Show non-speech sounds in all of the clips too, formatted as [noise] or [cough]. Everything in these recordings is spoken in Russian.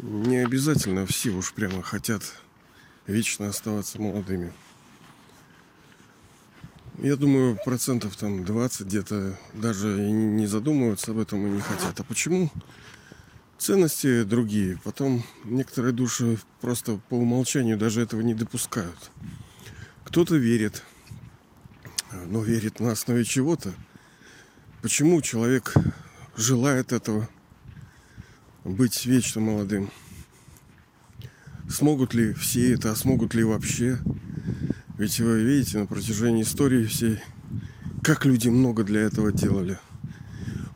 Не обязательно все уж прямо хотят вечно оставаться молодыми. Я думаю, процентов там 20 где-то даже и не задумываются об этом и не хотят. А почему? Ценности другие. Потом некоторые души просто по умолчанию даже этого не допускают. Кто-то верит, но верит на основе чего-то. Почему человек желает этого? Быть вечно молодым. Смогут ли все это, а смогут ли вообще? Ведь вы видите на протяжении истории всей, как люди много для этого делали.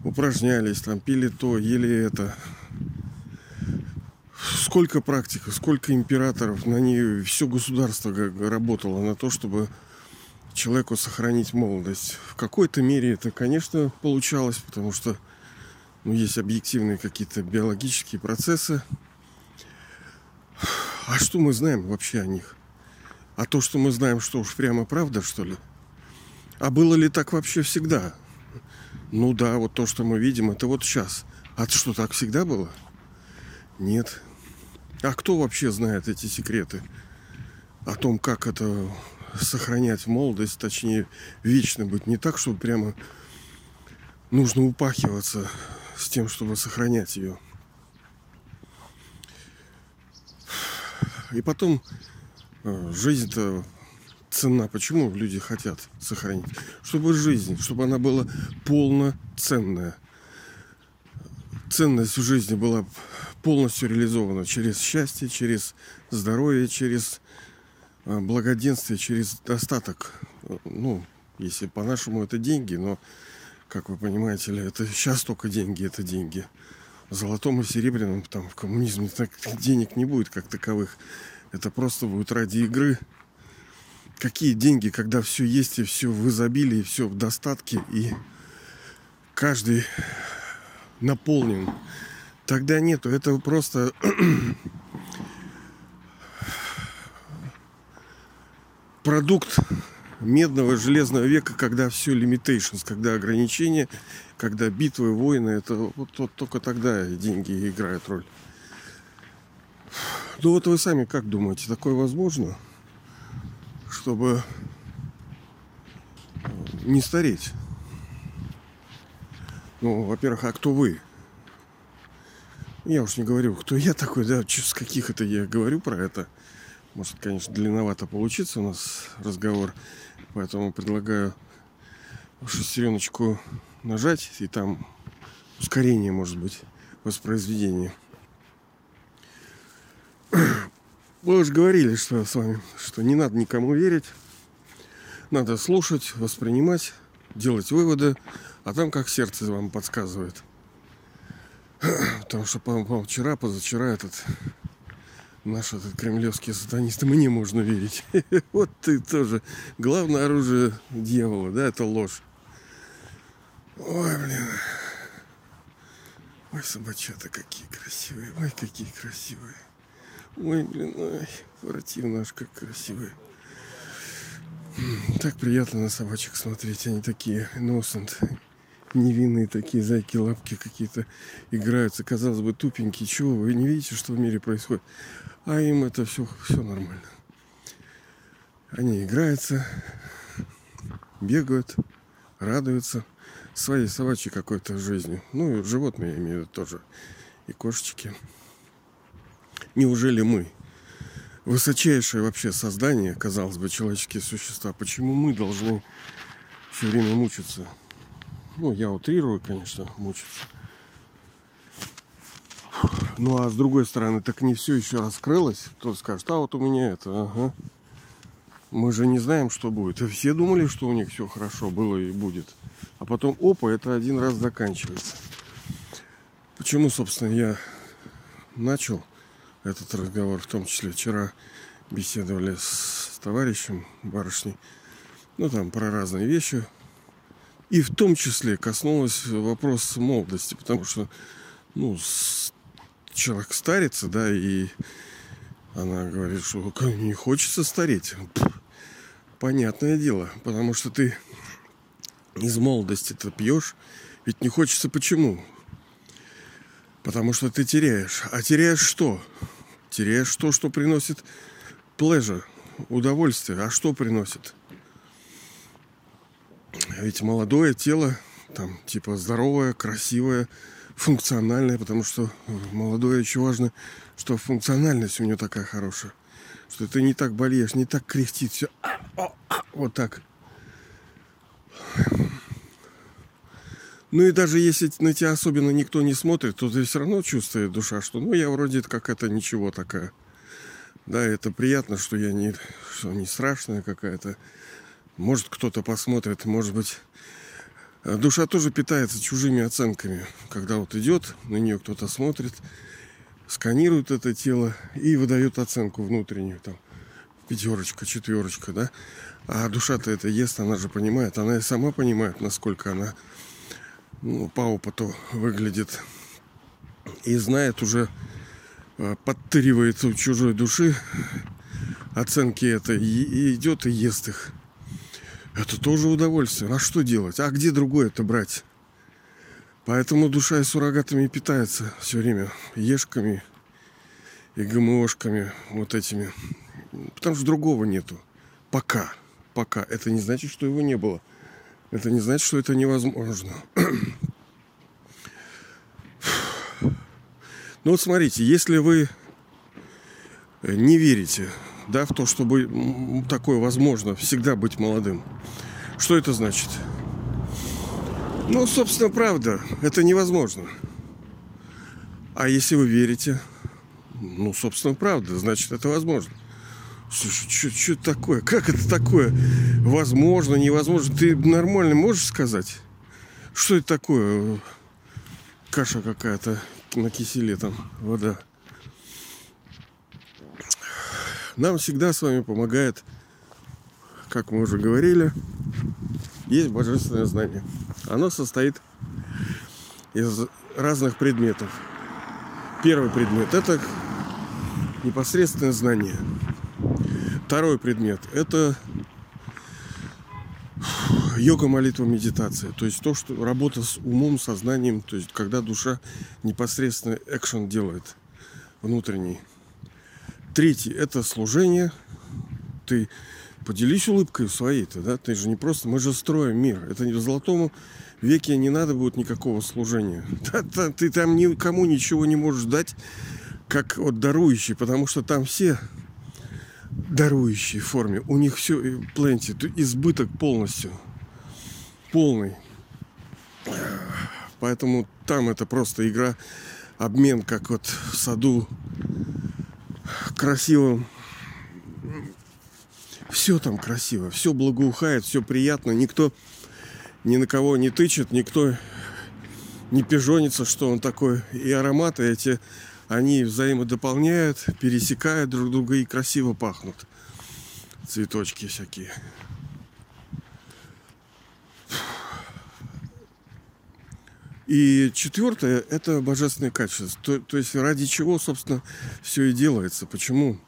Упражнялись, там пили то, ели это. Сколько практик, сколько императоров на нее, все государство работало на то, чтобы человеку сохранить молодость. В какой-то мере это, конечно, получалось, потому что ну, есть объективные какие-то биологические процессы. А что мы знаем вообще о них? А то, что мы знаем, что уж прямо правда, что ли? А было ли так вообще всегда? Ну да, вот то, что мы видим, это вот сейчас. А что, так всегда было? Нет. А кто вообще знает эти секреты? О том, как это сохранять молодость, точнее, вечно быть. Не так, чтобы прямо нужно упахиваться с тем, чтобы сохранять ее. И потом Э, жизнь-то цена. Почему люди хотят сохранить? Чтобы жизнь, чтобы она была полноценная. Ценность в жизни была полностью реализована через счастье, через здоровье, через э, благоденствие, через достаток. Ну, если по-нашему это деньги, но, как вы понимаете, это сейчас только деньги, это деньги. Золотом и серебряном там в коммунизме так денег не будет как таковых. Это просто будет ради игры. Какие деньги, когда все есть и все в изобилии, все в достатке, и каждый наполнен. Тогда нету. Это просто [clears throat] продукт медного железного века, когда все limitations, когда ограничения, когда битвы, войны, это вот, вот только тогда деньги играют роль. Ну вот вы сами как думаете, такое возможно, чтобы не стареть? Ну, во-первых, а кто вы? Я уж не говорю, кто я такой, да, с каких это я говорю про это. Может, конечно, длинновато получится у нас разговор, поэтому предлагаю шестереночку нажать, и там ускорение, может быть, воспроизведения. [clears throat] Вы уже говорили, что с вами, что не надо никому верить. Надо слушать, воспринимать, делать выводы, а там как сердце вам подсказывает. [clears throat] Потому что, по-моему, вчера, позавчера этот наш этот кремлевский сатанист, мне можно верить. [laughs] Вот ты тоже. Главное оружие дьявола, да, это ложь. Ой, блин. Ой, собачата какие красивые. Ой, какие красивые. Ой, блин, ой, противно аж как красивые. Так приятно на собачек смотреть. Они такие innocent, невинные такие зайки-лапки какие-то играются. Казалось бы, тупенькие. Чего вы не видите, что в мире происходит? А им это все, все нормально. Они играются, бегают, радуются своей собачьей какой-то жизнью. Ну, и животные, я имею в виду тоже. И кошечки. Неужели мы, высочайшее вообще создание, казалось бы, человеческие существа, почему мы должны все время мучиться? Ну, я утрирую, конечно, мучиться. Ну, а с другой стороны, так не все еще раскрылось. Кто скажет, а вот у меня это, ага. Мы же не знаем, что будет. И все думали, что у них все хорошо было и будет. А потом, опа, это один раз заканчивается. Почему, собственно, я начал этот разговор, в том числе вчера беседовали с товарищем барышней, ну там про разные вещи. И в том числе коснулась вопрос молодости, потому что, ну, человек старится, да, и она говорит, что не хочется стареть. Понятное дело, потому что ты из молодости-то пьешь, ведь не хочется почему? Потому что ты теряешь. А теряешь что? Теряешь то, что приносит pleasure, удовольствие. А что приносит? Ведь молодое тело, там, типа здоровое, красивое, функциональное, потому что молодое очень важно, что функциональность у него такая хорошая. Что ты не так болеешь, не так кряхтит все. Вот так. Ну и даже если на тебя особенно никто не смотрит, то ты все равно чувствуешь душа, что ну я вроде как это ничего такая. Да, это приятно, что я не, что не страшная какая-то. Может кто-то посмотрит, может быть. Душа тоже питается чужими оценками. Когда вот идет, на нее кто-то смотрит, сканирует это тело и выдает оценку внутреннюю, там, пятерочка, четверочка, да. А душа-то это ест, она же понимает, она и сама понимает, насколько она ну, по опыту выглядит. И знает уже, э, подтыривает у чужой души оценки это и, и идет и ест их. Это тоже удовольствие. А что делать? А где другое это брать? Поэтому душа и суррогатами питается все время. Ешками и ГМОшками вот этими. Потому что другого нету. Пока. Пока. Это не значит, что его не было. Это не значит, что это невозможно. Ну вот смотрите, если вы не верите да, в то, чтобы такое возможно, всегда быть молодым, что это значит? Ну, собственно, правда, это невозможно. А если вы верите, ну, собственно, правда, значит, это возможно. Слушай, что такое? Как это такое? Возможно, невозможно. Ты нормально можешь сказать? Что это такое? Каша какая-то на киселе там, вода. Нам всегда с вами помогает, как мы уже говорили, есть божественное знание. Оно состоит из разных предметов. Первый предмет – это непосредственное знание – Второй предмет – это йога, молитва, медитация. То есть то, что работа с умом, сознанием, то есть когда душа непосредственно экшен делает внутренний. Третий – это служение. Ты поделись улыбкой своей-то, да? Ты же не просто... Мы же строим мир. Это не в золотом веке не надо будет никакого служения. [laughs] Ты там никому ничего не можешь дать, как вот дарующий, потому что там все дарующей форме. У них все пленти, избыток полностью. Полный. Поэтому там это просто игра, обмен, как вот в саду красивым. Все там красиво, все благоухает, все приятно. Никто ни на кого не тычет, никто не пижонится, что он такой. И ароматы эти они взаимодополняют, пересекают друг друга и красиво пахнут. Цветочки всякие. И четвертое – это божественное качество. То, то есть ради чего, собственно, все и делается. Почему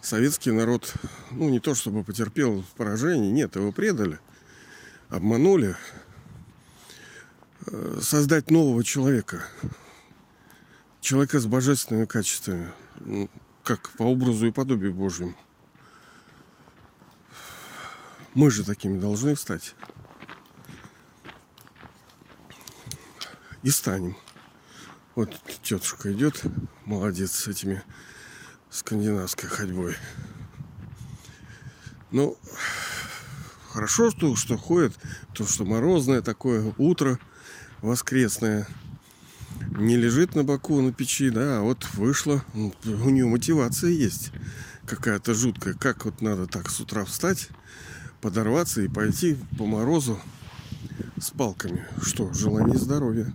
советский народ, ну, не то чтобы потерпел поражение, нет, его предали, обманули. Э, создать нового человека – человека с божественными качествами, ну, как по образу и подобию Божьему. Мы же такими должны стать. И станем. Вот тетушка идет, молодец с этими скандинавской ходьбой. Ну, хорошо, что, что ходит, то, что морозное такое утро воскресное – не лежит на боку на печи, да, а вот вышла, ну, у нее мотивация есть какая-то жуткая. Как вот надо так с утра встать, подорваться и пойти по морозу с палками. Что, желание здоровья.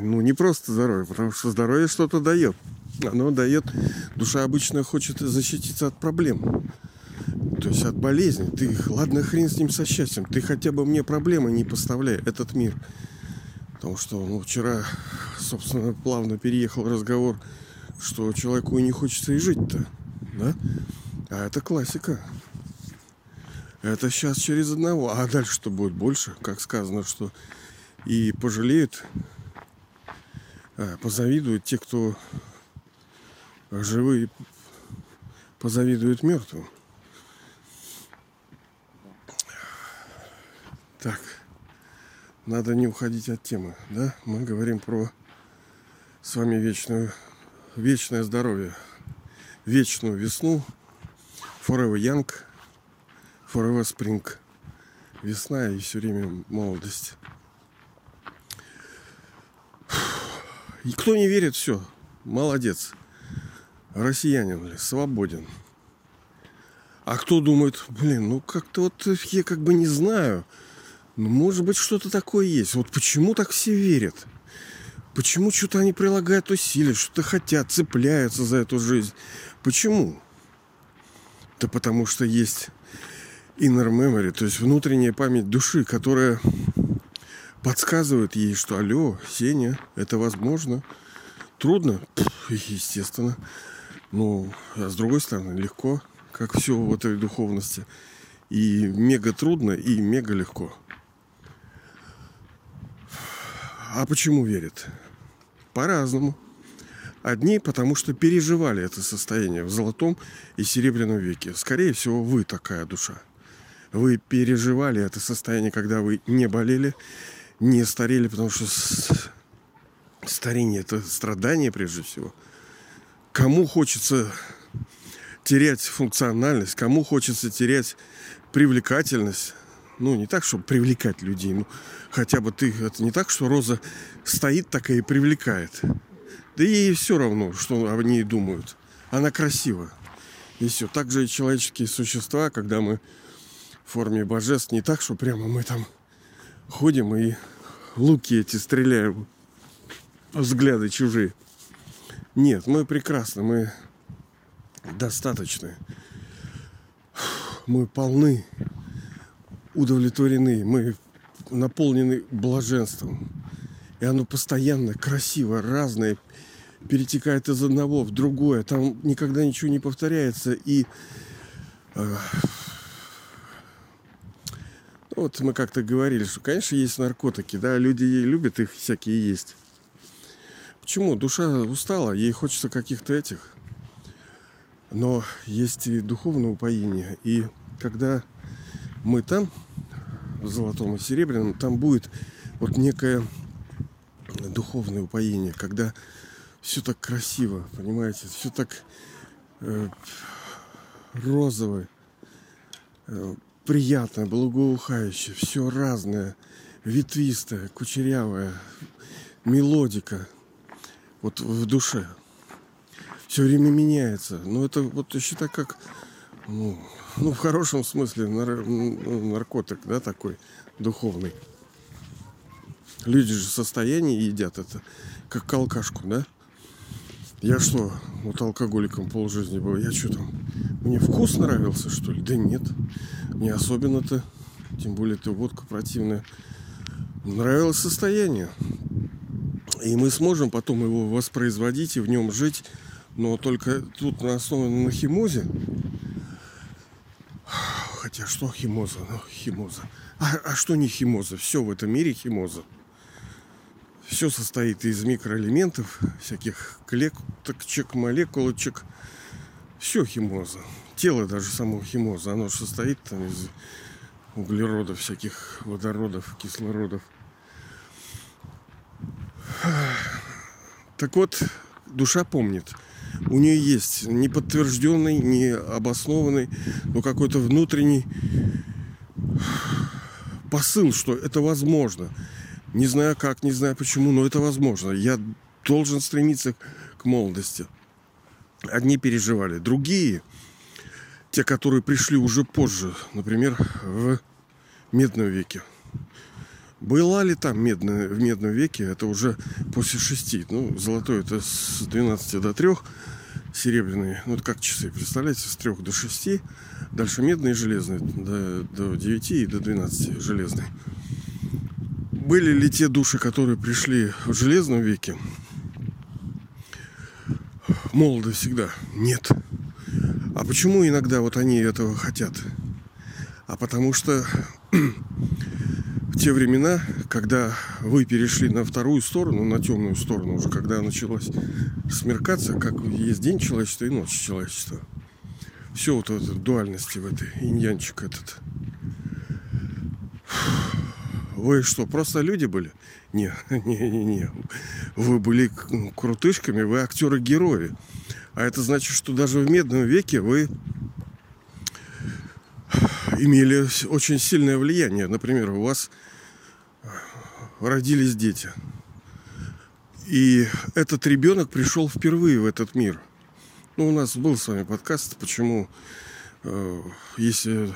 Ну, не просто здоровье, потому что здоровье что-то дает. Оно дает... Душа обычно хочет защититься от проблем то есть от болезни. Ты, ладно, хрен с ним со счастьем. Ты хотя бы мне проблемы не поставляй, этот мир. Потому что ну, вчера, собственно, плавно переехал разговор, что человеку не хочется и жить-то. Да? А это классика. Это сейчас через одного. А дальше что будет больше? Как сказано, что и пожалеют, а, позавидуют те, кто живые, позавидуют мертвым. Так, надо не уходить от темы, да? Мы говорим про с вами вечную, вечное здоровье, вечную весну, forever young, forever spring. Весна и все время молодость. И кто не верит, все, молодец. Россиянин ли, свободен. А кто думает, блин, ну как-то вот я как бы не знаю. Ну, может быть, что-то такое есть. Вот почему так все верят? Почему что-то они прилагают усилия, что-то хотят, цепляются за эту жизнь? Почему? Да потому что есть inner memory, то есть внутренняя память души, которая подсказывает ей, что алло, Сеня, это возможно. Трудно? Пфф, естественно. Ну, а с другой стороны, легко, как все в этой духовности. И мега трудно, и мега легко. А почему верят? По-разному. Одни, потому что переживали это состояние в золотом и серебряном веке. Скорее всего, вы такая душа. Вы переживали это состояние, когда вы не болели, не старели, потому что старение это страдание прежде всего. Кому хочется терять функциональность, кому хочется терять привлекательность, ну, не так, чтобы привлекать людей, ну, хотя бы ты, это не так, что Роза стоит такая и привлекает. Да ей все равно, что они думают. Она красива. И все. Так же и человеческие существа, когда мы в форме божеств, не так, что прямо мы там ходим и луки эти стреляем, взгляды чужие. Нет, мы прекрасны, мы достаточны. Мы полны, удовлетворены, мы наполнены блаженством. И оно постоянно красиво, разное, перетекает из одного в другое. Там никогда ничего не повторяется. И э, вот мы как-то говорили, что, конечно, есть наркотики, да, люди любят их всякие есть. Почему? Душа устала, ей хочется каких-то этих. Но есть и духовное упоение. И когда мы там, в золотом и серебряном, там будет вот некое духовное упоение, когда все так красиво, понимаете, все так э, розовое, э, приятное, благоухающее, все разное, ветвистое, кучерявое, мелодика вот в душе. Все время меняется. Но это вот считай как, ну, ну в хорошем смысле нар, ну, наркотик, да, такой духовный. Люди же в состоянии едят это, как алкашку, да? Я что, вот алкоголиком полжизни был, я что там, мне вкус нравился, что ли? Да нет, не особенно-то, тем более это водка противная. Нравилось состояние. И мы сможем потом его воспроизводить и в нем жить, но только тут на основе на химозе. Хотя что химоза? Ну, химоза. А, а что не химоза? Все в этом мире химоза. Все состоит из микроэлементов, всяких клеточек, молекулочек. Все химоза. Тело даже само химоза. Оно же состоит там из углеродов, всяких водородов, кислородов. Так вот, душа помнит. У нее есть неподтвержденный, не обоснованный, но какой-то внутренний посыл, что это возможно. Не знаю как, не знаю почему, но это возможно. Я должен стремиться к молодости. Одни переживали, другие, те, которые пришли уже позже, например, в медном веке. Была ли там медная, в медном веке, это уже после шести. Ну, золотой это с 12 до 3, серебряный, ну, это как часы, представляете, с 3 до 6, дальше медный и железный, до, до 9 и до 12 железный. Были ли те души, которые пришли в железном веке? Молоды всегда. Нет. А почему иногда вот они этого хотят? а потому что в те времена, когда вы перешли на вторую сторону, на темную сторону, уже когда началось смеркаться, как есть день человечества и ночь человечества. Все вот это дуальности в этой, иньянчик этот. Вы что, просто люди были? Не, [laughs] не, не, не. Вы были крутышками, вы актеры-герои. А это значит, что даже в медном веке вы имели очень сильное влияние. Например, у вас родились дети. И этот ребенок пришел впервые в этот мир. Ну, у нас был с вами подкаст, почему, э, если,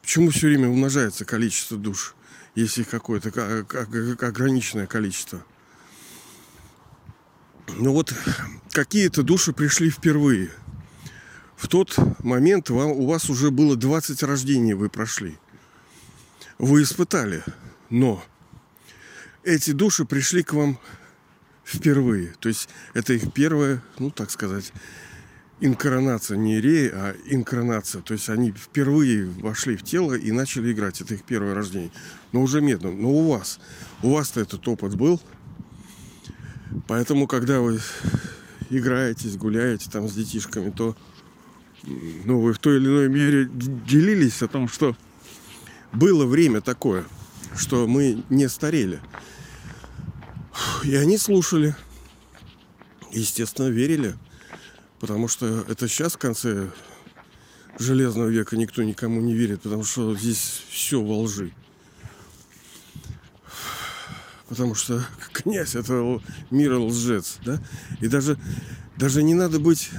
почему все время умножается количество душ, если какое-то ограниченное количество. Ну вот, какие-то души пришли впервые. В тот момент вам, у вас уже было 20 рождений, вы прошли. Вы испытали. Но эти души пришли к вам впервые. То есть это их первая, ну так сказать, инкарнация, не рей, а инкарнация. То есть они впервые вошли в тело и начали играть. Это их первое рождение. Но уже медленно. Но у вас, у вас-то этот опыт был. Поэтому, когда вы играетесь, гуляете там с детишками, то ну, вы в той или иной мере делились о том, что было время такое, что мы не старели. И они слушали. Естественно, верили. Потому что это сейчас, в конце железного века, никто никому не верит, потому что здесь все во лжи. Потому что князь это мира лжец, да? И даже, даже не надо быть...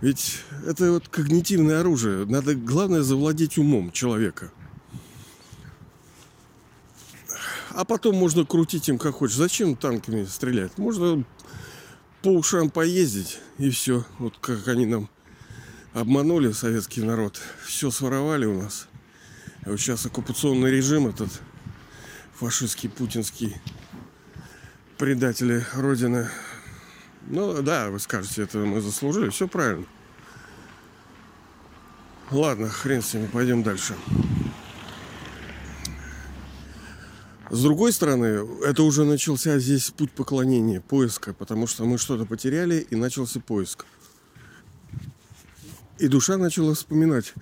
Ведь это вот когнитивное оружие. Надо, главное, завладеть умом человека – а потом можно крутить им как хочешь. Зачем танками стрелять? Можно по ушам поездить и все. Вот как они нам обманули советский народ. Все своровали у нас. А вот сейчас оккупационный режим этот фашистский, путинский предатели Родины. Ну да, вы скажете, это мы заслужили. Все правильно. Ладно, хрен с ними, пойдем дальше. С другой стороны, это уже начался здесь путь поклонения, поиска, потому что мы что-то потеряли, и начался поиск. И душа начала вспоминать,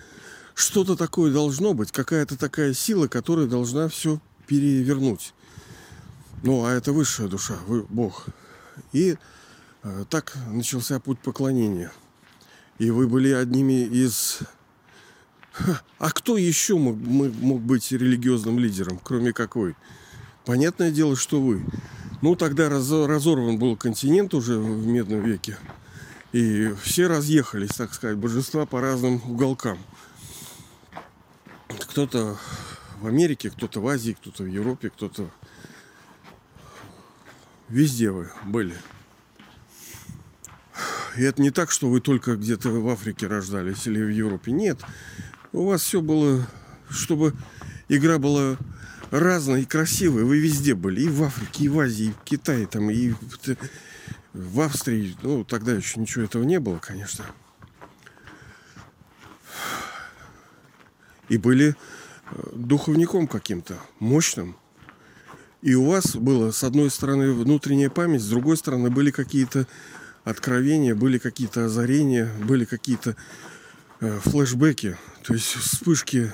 что-то такое должно быть, какая-то такая сила, которая должна все перевернуть. Ну, а это высшая душа, вы Бог. И э, так начался путь поклонения. И вы были одними из... А кто еще мог, мог быть религиозным лидером, кроме как вы? Понятное дело, что вы. Ну, тогда разорван был континент уже в Медном веке. И все разъехались, так сказать, божества по разным уголкам. Кто-то в Америке, кто-то в Азии, кто-то в Европе, кто-то... Везде вы были. И это не так, что вы только где-то в Африке рождались или в Европе. Нет. У вас все было, чтобы игра была разные, красивые. Вы везде были. И в Африке, и в Азии, и в Китае, там, и в, Австрии. Ну, тогда еще ничего этого не было, конечно. И были духовником каким-то, мощным. И у вас было, с одной стороны, внутренняя память, с другой стороны, были какие-то откровения, были какие-то озарения, были какие-то э, флешбеки, то есть вспышки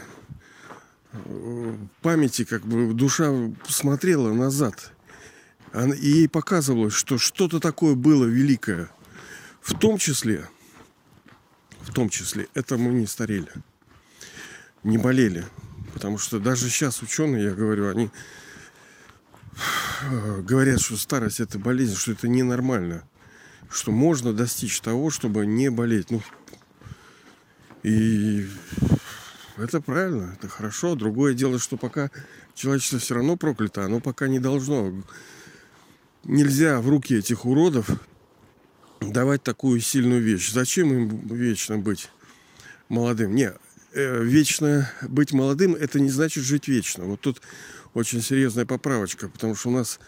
памяти как бы душа смотрела назад. И ей показывалось, что что-то такое было великое. В том числе, в том числе, это мы не старели, не болели. Потому что даже сейчас ученые, я говорю, они говорят, что старость это болезнь, что это ненормально. Что можно достичь того, чтобы не болеть. Ну, и это правильно, это хорошо. Другое дело, что пока человечество все равно проклято, оно пока не должно. Нельзя в руки этих уродов давать такую сильную вещь. Зачем им вечно быть молодым? Не, э, вечно быть молодым это не значит жить вечно. Вот тут очень серьезная поправочка, потому что у нас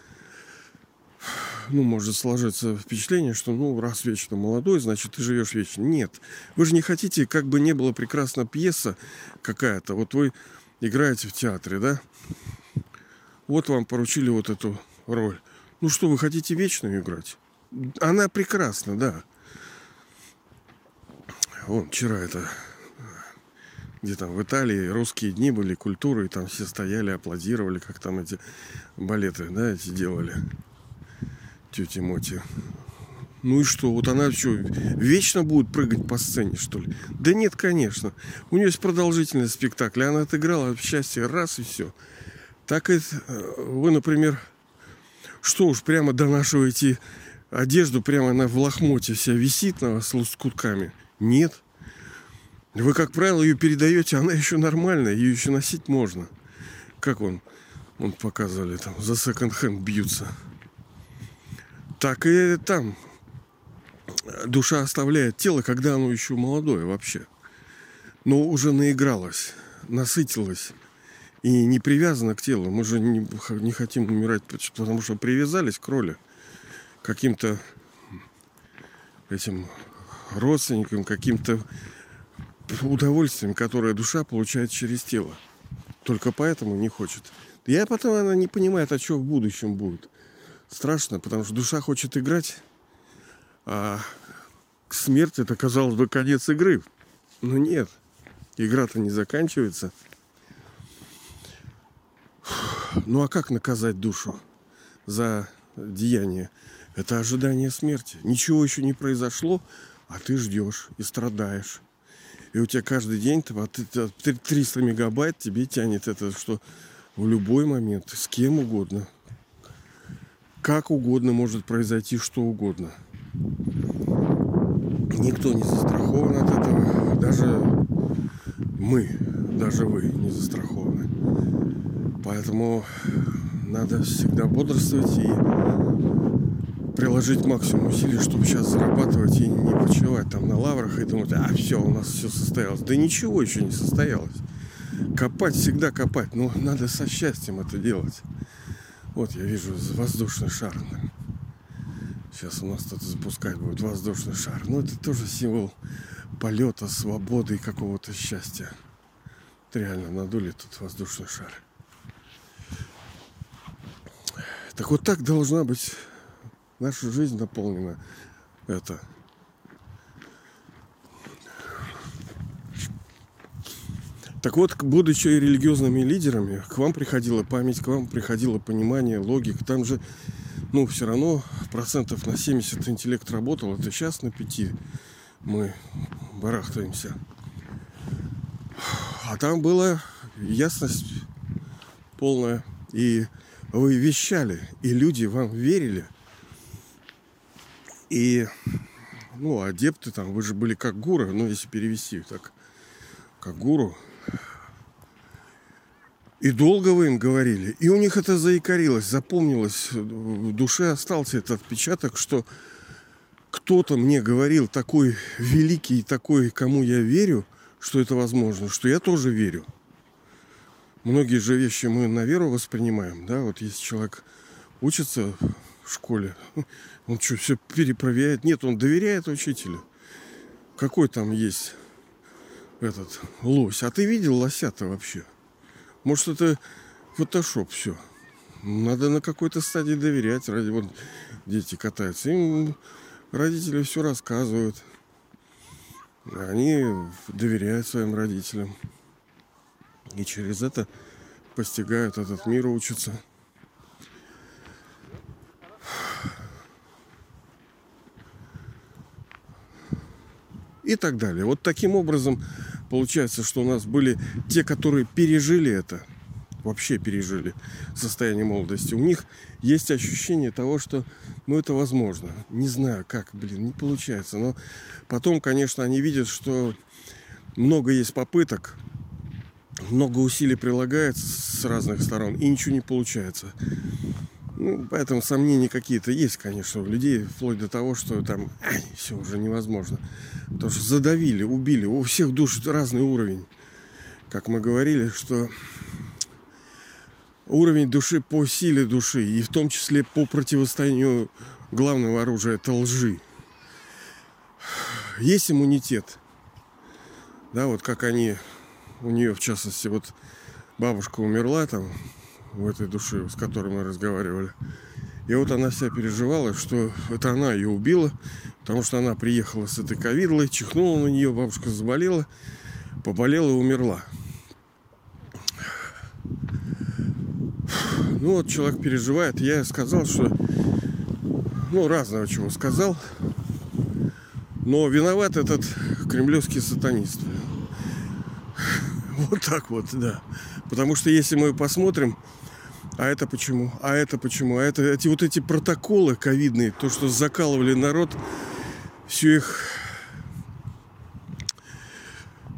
ну, может сложиться впечатление, что, ну, раз вечно молодой, значит, ты живешь вечно. Нет. Вы же не хотите, как бы не было прекрасна пьеса какая-то. Вот вы играете в театре, да? Вот вам поручили вот эту роль. Ну что, вы хотите вечно играть? Она прекрасна, да. Вон, вчера это где там в Италии русские дни были, культуры, и там все стояли, аплодировали, как там эти балеты, да, эти делали. Тети Моти. Ну и что, вот она что, вечно будет прыгать по сцене, что ли? Да нет, конечно. У нее есть продолжительность спектакля. Она отыграла в счастье раз и все. Так и э, вы, например, что уж прямо донашиваете одежду, прямо она в лохмоте вся висит на вас с лоскутками. Нет. Вы, как правило, ее передаете, она еще нормальная, ее еще носить можно. Как он, он показывали, там за секонд-хенд бьются. Так и там душа оставляет тело, когда оно еще молодое вообще. Но уже наигралось, насытилось и не привязано к телу. Мы же не, не хотим умирать, потому что привязались к роли каким-то этим родственникам, каким-то удовольствием, которое душа получает через тело. Только поэтому не хочет. Я потом она не понимает, а что в будущем будет. Страшно, потому что душа хочет играть, а смерть это, казалось бы, конец игры. Но нет, игра-то не заканчивается. Ну а как наказать душу за деяние? Это ожидание смерти. Ничего еще не произошло, а ты ждешь и страдаешь. И у тебя каждый день 300 мегабайт тебе тянет это, что в любой момент, с кем угодно, как угодно может произойти что угодно – Никто не застрахован от этого. Даже мы, даже вы не застрахованы. Поэтому надо всегда бодрствовать и приложить максимум усилий, чтобы сейчас зарабатывать и не почивать там на лаврах и думать, а все, у нас все состоялось. Да ничего еще не состоялось. Копать всегда копать, но надо со счастьем это делать. Вот я вижу воздушный шар. Сейчас у нас тут запускать будет воздушный шар. Ну, это тоже символ полета, свободы и какого-то счастья. Вот реально надули тут воздушный шар. Так вот так должна быть наша жизнь наполнена это. Так вот, будучи религиозными лидерами, к вам приходила память, к вам приходило понимание, логика. Там же ну, все равно процентов на 70 интеллект работал, это сейчас на 5 мы барахтаемся. А там была ясность полная. И вы вещали, и люди вам верили. И, ну, адепты там, вы же были как гуру, ну, если перевести так, как гуру, и долго вы им говорили. И у них это заикарилось, запомнилось. В душе остался этот отпечаток, что кто-то мне говорил такой великий, такой, кому я верю, что это возможно, что я тоже верю. Многие же вещи мы на веру воспринимаем, да, вот если человек учится в школе, [laughs] он что, все перепроверяет? Нет, он доверяет учителю. Какой там есть этот лось? А ты видел лося-то вообще? Может, это фотошоп все. Надо на какой-то стадии доверять. Ради вот дети катаются. Им родители все рассказывают. Они доверяют своим родителям. И через это постигают этот мир, учатся. И так далее. Вот таким образом Получается, что у нас были те, которые пережили это, вообще пережили состояние молодости. У них есть ощущение того, что ну это возможно. Не знаю как, блин, не получается. Но потом, конечно, они видят, что много есть попыток, много усилий прилагается с разных сторон, и ничего не получается. Ну, поэтому сомнения какие-то есть, конечно, у людей, вплоть до того, что там ай, все уже невозможно. Потому что задавили, убили. У всех душ разный уровень. Как мы говорили, что уровень души по силе души, и в том числе по противостоянию главного оружия это лжи. Есть иммунитет. Да, вот как они, у нее в частности, вот бабушка умерла там в этой душе, с которой мы разговаривали. И вот она вся переживала, что это она ее убила, потому что она приехала с этой ковидлой, чихнула на нее, бабушка заболела, поболела и умерла. Ну вот человек переживает. Я сказал, что ну, разного чего сказал. Но виноват этот кремлевский сатанист. Вот так вот, да. Потому что если мы посмотрим, а это почему, а это почему, а это эти вот эти протоколы ковидные, то, что закалывали народ, все их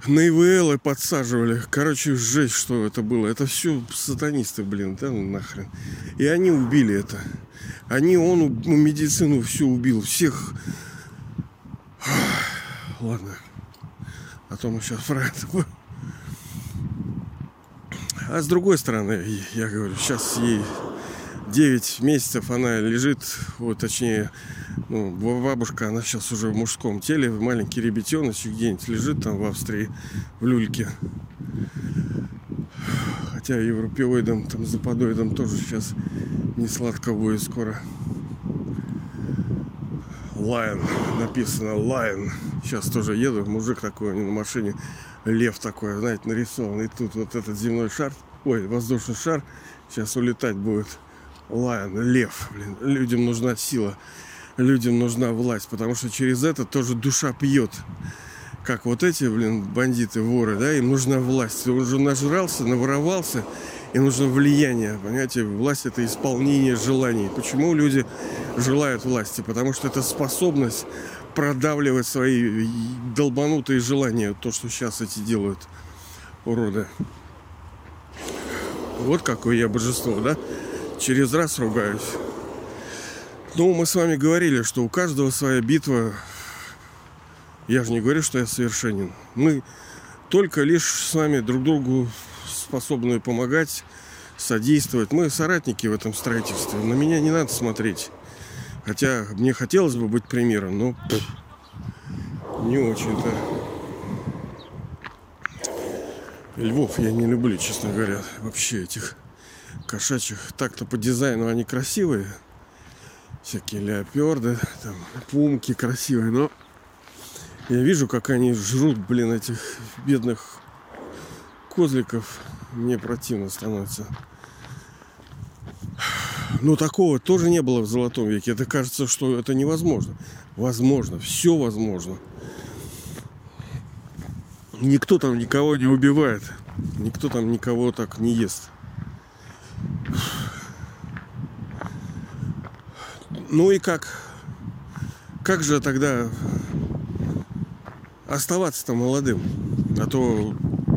на ИВЛ подсаживали. Короче, жесть, что это было. Это все сатанисты, блин, да ну нахрен. И они убили это. Они, он медицину все убил. Всех. Ладно. А то мы сейчас про это а с другой стороны, я говорю, сейчас ей 9 месяцев она лежит, вот точнее, ну, бабушка, она сейчас уже в мужском теле, маленький ребятеночек где-нибудь лежит там в Австрии, в люльке. Хотя европеоидам, там, западоидам тоже сейчас не сладко будет скоро. Lion, написано Lion. Сейчас тоже еду, мужик такой на машине, лев такой, знаете, нарисованный. И тут вот этот земной шар, ой, воздушный шар, сейчас улетать будет. Lion, лев, блин, людям нужна сила, людям нужна власть, потому что через это тоже душа пьет. Как вот эти, блин, бандиты, воры, да, им нужна власть. Он уже нажрался, наворовался, и нужно влияние. Понимаете, власть это исполнение желаний. Почему люди желают власти? Потому что это способность продавливать свои долбанутые желания. То, что сейчас эти делают уроды. Вот какое я божество, да? Через раз ругаюсь. Ну, мы с вами говорили, что у каждого своя битва. Я же не говорю, что я совершенен. Мы только лишь с вами друг другу способны помогать, содействовать. Мы соратники в этом строительстве. На меня не надо смотреть. Хотя мне хотелось бы быть примером, но пфф, не очень-то. Львов я не люблю, честно говоря, вообще этих кошачьих. Так-то по дизайну они красивые. Всякие леоперды, там, пумки красивые, но я вижу, как они жрут, блин, этих бедных козликов мне противно становится. Но такого тоже не было в Золотом веке. Это кажется, что это невозможно. Возможно, все возможно. Никто там никого не убивает. Никто там никого так не ест. Ну и как? Как же тогда оставаться-то молодым? А то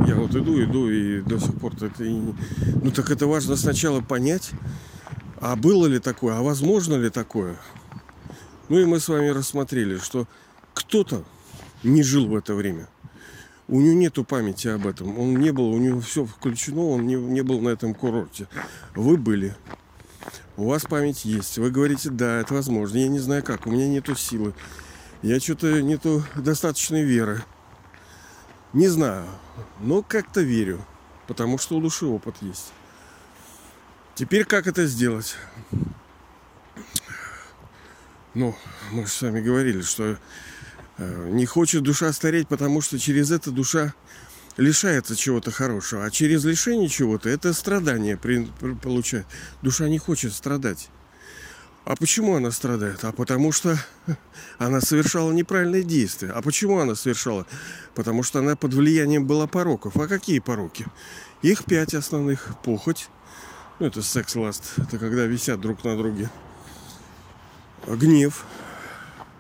я вот иду, иду, и до сих пор это и... Ну так это важно сначала понять, а было ли такое, а возможно ли такое. Ну и мы с вами рассмотрели, что кто-то не жил в это время. У него нету памяти об этом. Он не был, у него все включено, он не, не был на этом курорте. Вы были. У вас память есть. Вы говорите, да, это возможно. Я не знаю как, у меня нету силы. Я что-то нету достаточной веры. Не знаю, но как-то верю, потому что у души опыт есть. Теперь как это сделать? Ну, мы же с вами говорили, что э, не хочет душа стареть, потому что через это душа лишается чего-то хорошего. А через лишение чего-то это страдание получает. Душа не хочет страдать. А почему она страдает? А потому что [laughs] она совершала неправильные действия. А почему она совершала? Потому что она под влиянием была пороков. А какие пороки? Их пять основных. Похоть. Ну, это секс-ласт. Это когда висят друг на друге. Гнев.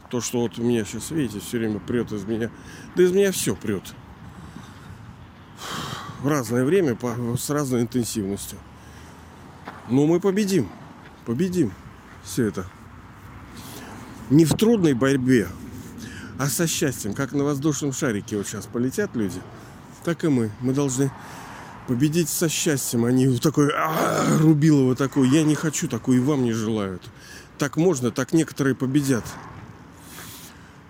То, что вот у меня сейчас, видите, все время прет из меня. Да из меня все прет. В разное время, с разной интенсивностью. Но мы победим. Победим все это. Не в трудной борьбе, а со счастьем. Как на воздушном шарике вот сейчас полетят люди, так и мы. Мы должны победить со счастьем, а не такой а, рубилово такой. Я не хочу такой, и вам не желаю. так можно, так некоторые победят.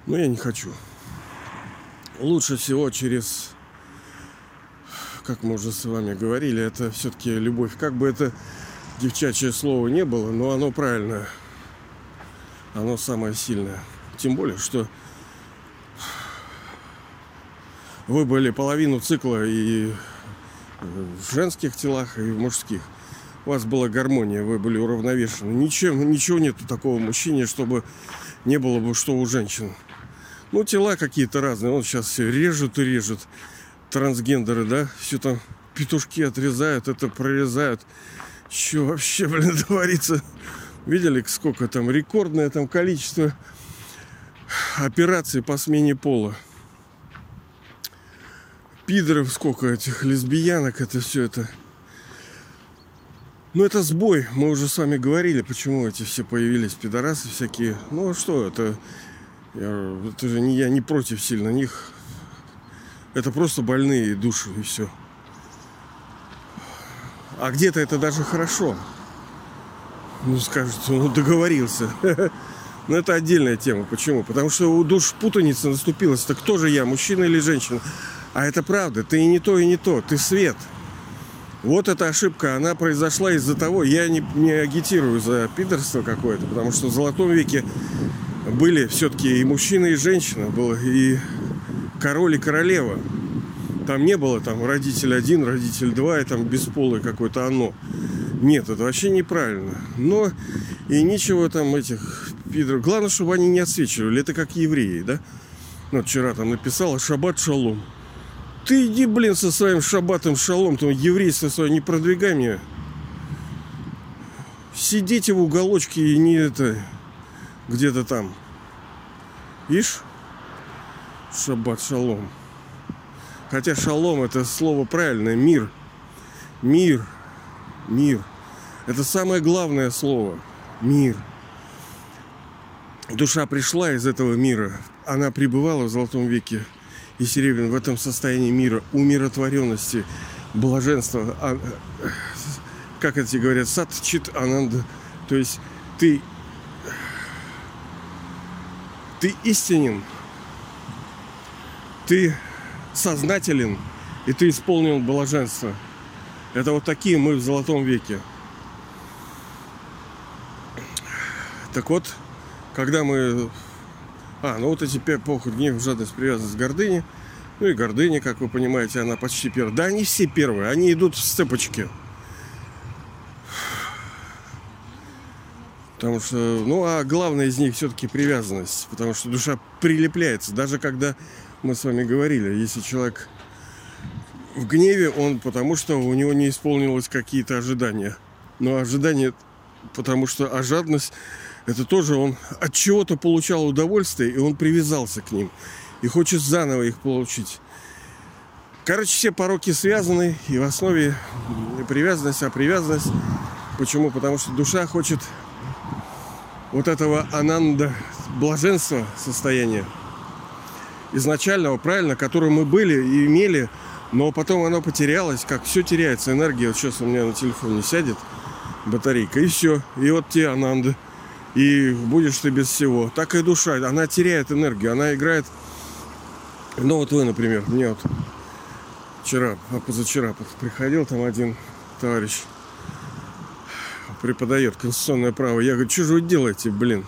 Но я не хочу. Лучше всего через, как мы уже с вами говорили, это все-таки любовь. Как бы это девчачье слово не было, но оно правильное. Оно самое сильное. Тем более, что вы были половину цикла и в женских телах, и в мужских. У вас была гармония, вы были уравновешены. Ничего, ничего нету такого мужчине, чтобы не было бы что у женщин. Ну, тела какие-то разные. Он сейчас все режут и режут. Трансгендеры, да? Все там петушки отрезают, это прорезают. Что вообще, блин, [laughs] творится? Видели, сколько там рекордное там количество операций по смене пола пидоров сколько этих лесбиянок, это все это. Ну, это сбой. Мы уже с вами говорили, почему эти все появились пидорасы всякие. Ну, а что это? Я, это же не я не против сильно них. Это просто больные души и все. А где-то это даже хорошо. Ну, скажут, ну, договорился. [laughs] Но это отдельная тема. Почему? Потому что у душ путаница наступилась. Так кто же я, мужчина или женщина? А это правда, ты и не то, и не то, ты свет. Вот эта ошибка, она произошла из-за того, я не, не агитирую за пидорство какое-то, потому что в Золотом веке были все-таки и мужчина, и женщина, было и король, и королева. Там не было там родитель один, родитель два, и там бесполое какое-то оно. Нет, это вообще неправильно. Но и ничего там этих пидоров. Главное, чтобы они не отсвечивали. Это как евреи, да? Ну, вчера там написала Шаббат Шалом. Ты иди, блин, со своим шабатом шалом, там еврейство свое, не продвигай мне. Сидите в уголочке и не это, где-то там. Ишь? Шаббат шалом. Хотя шалом это слово правильное, мир. Мир. Мир. Это самое главное слово. Мир. Душа пришла из этого мира. Она пребывала в Золотом веке и Серебряный в этом состоянии мира, умиротворенности, блаженства, а, как эти говорят, сад чит ананда, то есть ты ты истинен, ты сознателен, и ты исполнен блаженства. Это вот такие мы в золотом веке. Так вот, когда мы а, ну вот эти пять похоть, гнев, жадность, привязанность, гордыни. Ну и гордыня, как вы понимаете, она почти первая. Да, они все первые, они идут в цепочке. Потому что, ну, а главное из них все-таки привязанность. Потому что душа прилепляется. Даже когда мы с вами говорили, если человек в гневе, он потому что у него не исполнилось какие-то ожидания. Но ожидания, потому что а жадность это тоже он от чего-то получал удовольствие, и он привязался к ним. И хочет заново их получить. Короче, все пороки связаны, и в основе привязанность, а привязанность. Почему? Потому что душа хочет вот этого ананда, блаженства состояния изначального, правильно, которое мы были и имели, но потом оно потерялось, как все теряется, энергия. Вот сейчас у меня на телефоне сядет батарейка, и все. И вот те ананды и будешь ты без всего. Так и душа, она теряет энергию, она играет... Ну вот вы, например, мне вот вчера, а позавчера приходил там один товарищ, преподает конституционное право. Я говорю, что же вы делаете, блин?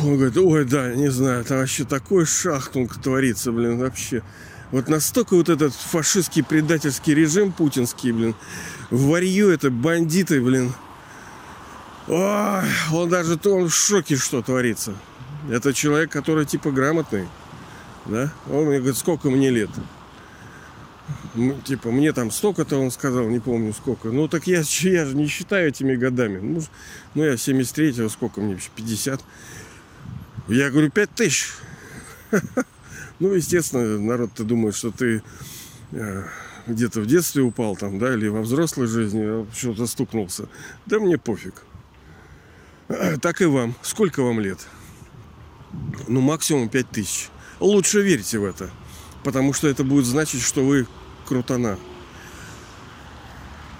Он говорит, ой, да, не знаю, там вообще такой шахтунг творится, блин, вообще. Вот настолько вот этот фашистский предательский режим путинский, блин, варье это бандиты, блин, Ой, он даже он в шоке, что творится. Это человек, который типа грамотный. Да? Он мне говорит, сколько мне лет? Типа, мне там столько-то, он сказал, не помню сколько. Ну, так я, [laughs] я же не считаю этими годами. Ну, ну я 73-го, сколько мне, 50. Я говорю, 5 тысяч. [laughs] Ну, естественно, народ-то думает, что ты э, где-то в детстве упал там, да, или во взрослой жизни а что-то стукнулся. Да мне пофиг. [clears throat] Так и вам. Сколько вам лет? Ну, максимум 5 тысяч. Лучше верьте в это. Потому что это будет значить, что вы крутана.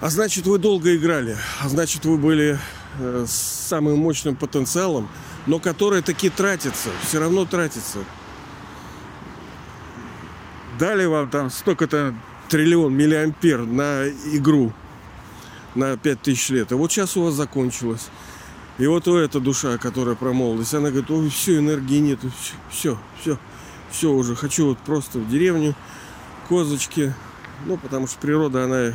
А значит, вы долго играли. А значит, вы были э, с самым мощным потенциалом, но которая таки тратится, все равно тратится. Дали вам там столько-то триллион миллиампер на игру на 5000 лет. А вот сейчас у вас закончилось. И вот у эта душа, которая про молодость, она говорит, ой, все, энергии нету, все, все, все уже, хочу вот просто в деревню, козочки, ну, потому что природа, она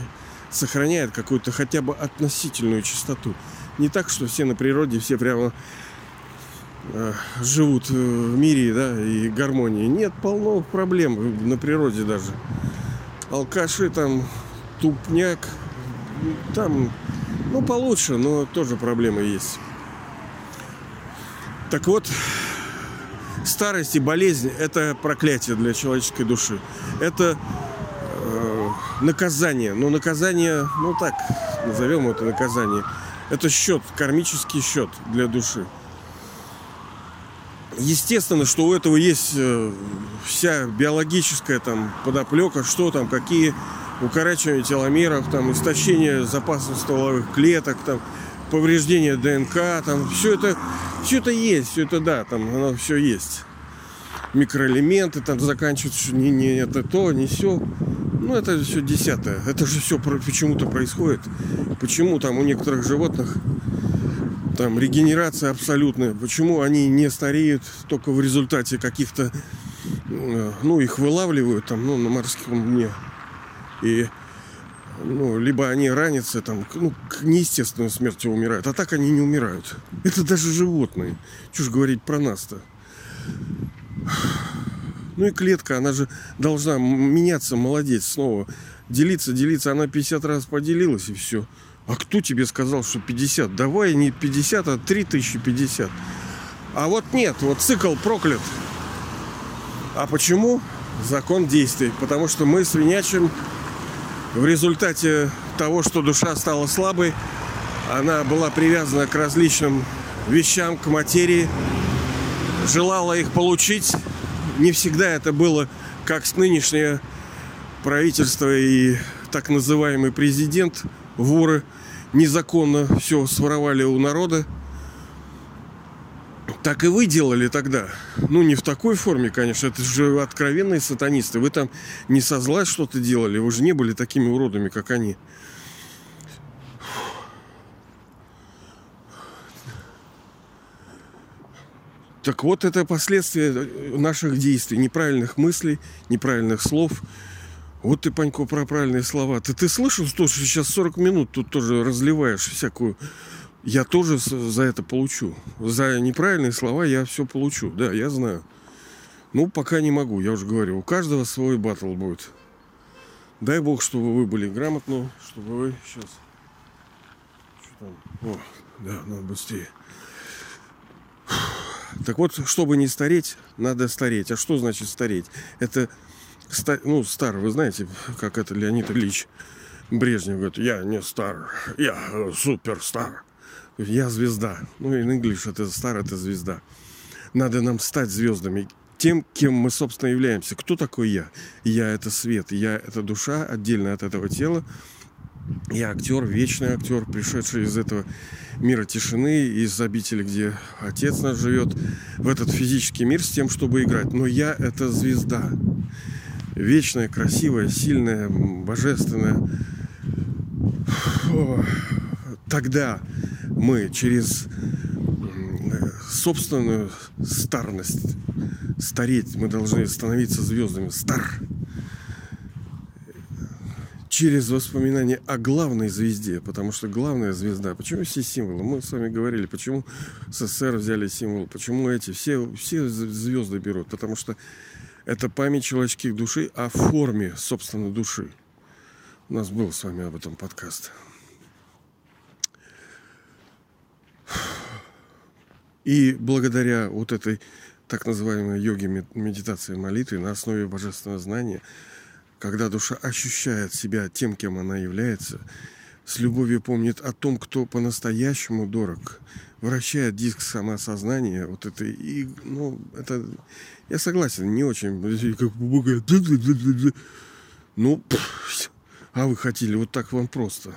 сохраняет какую-то хотя бы относительную чистоту. Не так, что все на природе, все прямо живут э, в мире, да, и гармонии. Нет, полно проблем на природе даже. Алкаши там, тупняк, там, ну, получше, но тоже проблемы есть. Так вот, старость и болезнь – это проклятие для человеческой души. Это э, наказание. Но наказание, ну так, назовем это наказание. Это счет, кармический счет для души. Естественно, что у этого есть э, вся биологическая там подоплека, что там, какие укорачивания теломеров, там, истощение запасов стволовых клеток, там, повреждение ДНК, там, все это, все это есть, все это да, там, оно все есть. Микроэлементы там заканчиваются, не, не это то, не все. Ну, это все десятое. Это же все почему-то происходит. Почему там у некоторых животных там регенерация абсолютная. Почему они не стареют только в результате каких-то, э, ну, их вылавливают там, ну, на морском дне. И ну, либо они ранятся, там, ну, к неестественной смерти умирают, а так они не умирают. Это даже животные. Чушь говорить про нас-то. Ну и клетка, она же должна меняться, молодеть снова. Делиться, делиться. Она 50 раз поделилась и все. А кто тебе сказал, что 50? Давай не 50, а 3050. А вот нет, вот цикл проклят. А почему? Закон действий. Потому что мы свинячим в результате того, что душа стала слабой, она была привязана к различным вещам, к материи, желала их получить. Не всегда это было как с нынешнее правительство и так называемый президент, воры, незаконно все своровали у народа. Так и вы делали тогда. Ну, не в такой форме, конечно. Это же откровенные сатанисты. Вы там не со зла что-то делали. Вы же не были такими уродами, как они. Так вот, это последствия наших действий, неправильных мыслей, неправильных слов. Вот ты, Панько, про правильные слова. Ты, ты слышал, что сейчас 40 минут тут тоже разливаешь всякую я тоже за это получу. За неправильные слова я все получу. Да, я знаю. Ну, пока не могу, я уже говорю. У каждого свой батл будет. Дай бог, чтобы вы были грамотны, чтобы вы сейчас... Что там? О, да, надо быстрее. Так вот, чтобы не стареть, надо стареть. А что значит стареть? Это, ну, стар, вы знаете, как это Леонид Ильич Брежнев говорит, я не стар, я суперстар. Я звезда. Ну, и English это стар, это звезда. Надо нам стать звездами. Тем, кем мы, собственно, являемся. Кто такой я? Я это свет. Я это душа, отдельно от этого тела. Я актер, вечный актер, пришедший из этого мира тишины, из обители, где отец наш живет, в этот физический мир с тем, чтобы играть. Но я это звезда. Вечная, красивая, сильная, божественная. Тогда мы через собственную старность, стареть, мы должны становиться звездами. Стар. Через воспоминания о главной звезде, потому что главная звезда, почему все символы? Мы с вами говорили, почему СССР взяли символ, почему эти, все, все звезды берут, потому что это память человеческих души о форме, собственной души. У нас был с вами об этом подкаст. И благодаря вот этой так называемой йоге, медитации, молитвы на основе божественного знания, когда душа ощущает себя тем, кем она является, с любовью помнит о том, кто по-настоящему дорог, вращает диск самоосознания, вот это, и, ну, это, я согласен, не очень, как ну, а вы хотели вот так вам просто.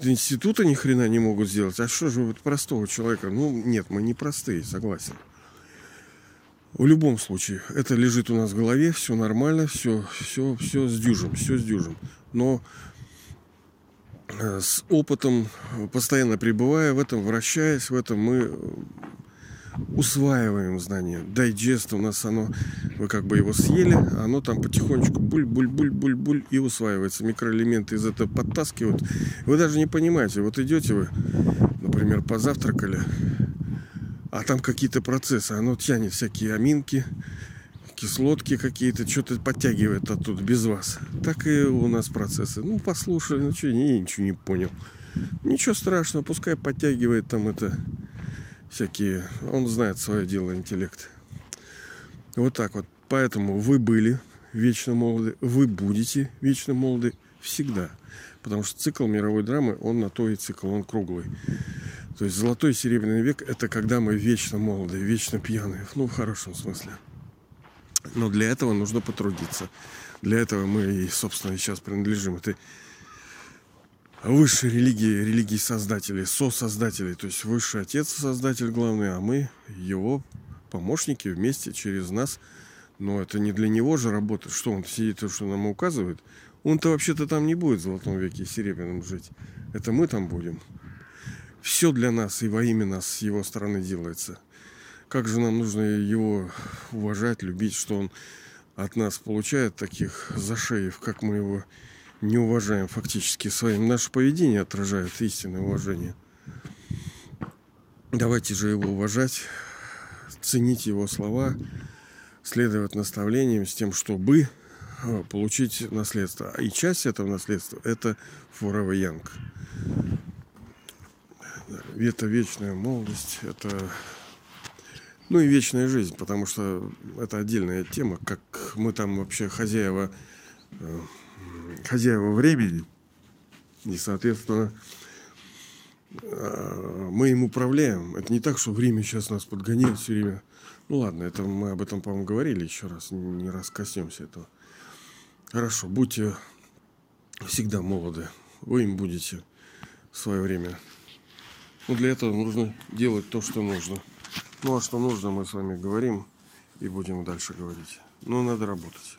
института ни хрена не могут сделать. А что же вот простого человека? Ну, нет, мы не простые, согласен. В любом случае, это лежит у нас в голове, все нормально, все, все, все с дюжем, все с дюжем. Но с опытом, постоянно пребывая в этом, вращаясь в этом, мы усваиваем знания. Дайджест у нас оно, вы как бы его съели, оно там потихонечку буль-буль-буль-буль-буль и усваивается. Микроэлементы из этого подтаскивают. Вы даже не понимаете, вот идете вы, например, позавтракали, а там какие-то процессы, оно тянет всякие аминки, кислотки какие-то, что-то подтягивает оттуда без вас. Так и у нас процессы. Ну, послушай, ну что, я ничего не понял. Ничего страшного, пускай подтягивает там это всякие. Он знает свое дело, интеллект. Вот так вот. Поэтому вы были вечно молоды, вы будете вечно молоды всегда. Потому что цикл мировой драмы, он на то и цикл, он круглый. То есть золотой и серебряный век это когда мы вечно молоды, вечно пьяные. Ну, в хорошем смысле. Но для этого нужно потрудиться. Для этого мы собственно, сейчас принадлежим этой высшей религии, религии создателей, сосоздателей. То есть высший отец создатель главный, а мы его помощники вместе через нас. Но это не для него же работает. Что он сидит, то, что нам указывает. Он-то вообще-то там не будет в золотом веке и серебряном жить. Это мы там будем. Все для нас и во имя нас с его стороны делается. Как же нам нужно его уважать, любить, что он от нас получает таких зашеев, как мы его не уважаем фактически своим. Наше поведение отражает истинное уважение. Давайте же его уважать, ценить его слова, следовать наставлениям с тем, чтобы э, получить наследство. И часть этого наследства – это Forever Young. Это вечная молодость, это ну и вечная жизнь, потому что это отдельная тема, как мы там вообще хозяева э, хозяева времени, и, соответственно, а, мы им управляем. Это не так, что время сейчас нас подгоняет все время. Ну ладно, это мы об этом, по-моему, говорили еще раз, не раз коснемся этого. Хорошо, будьте всегда молоды. Вы им будете в свое время. Но для этого нужно делать то, что нужно. Ну а что нужно, мы с вами говорим и будем дальше говорить. Но надо работать.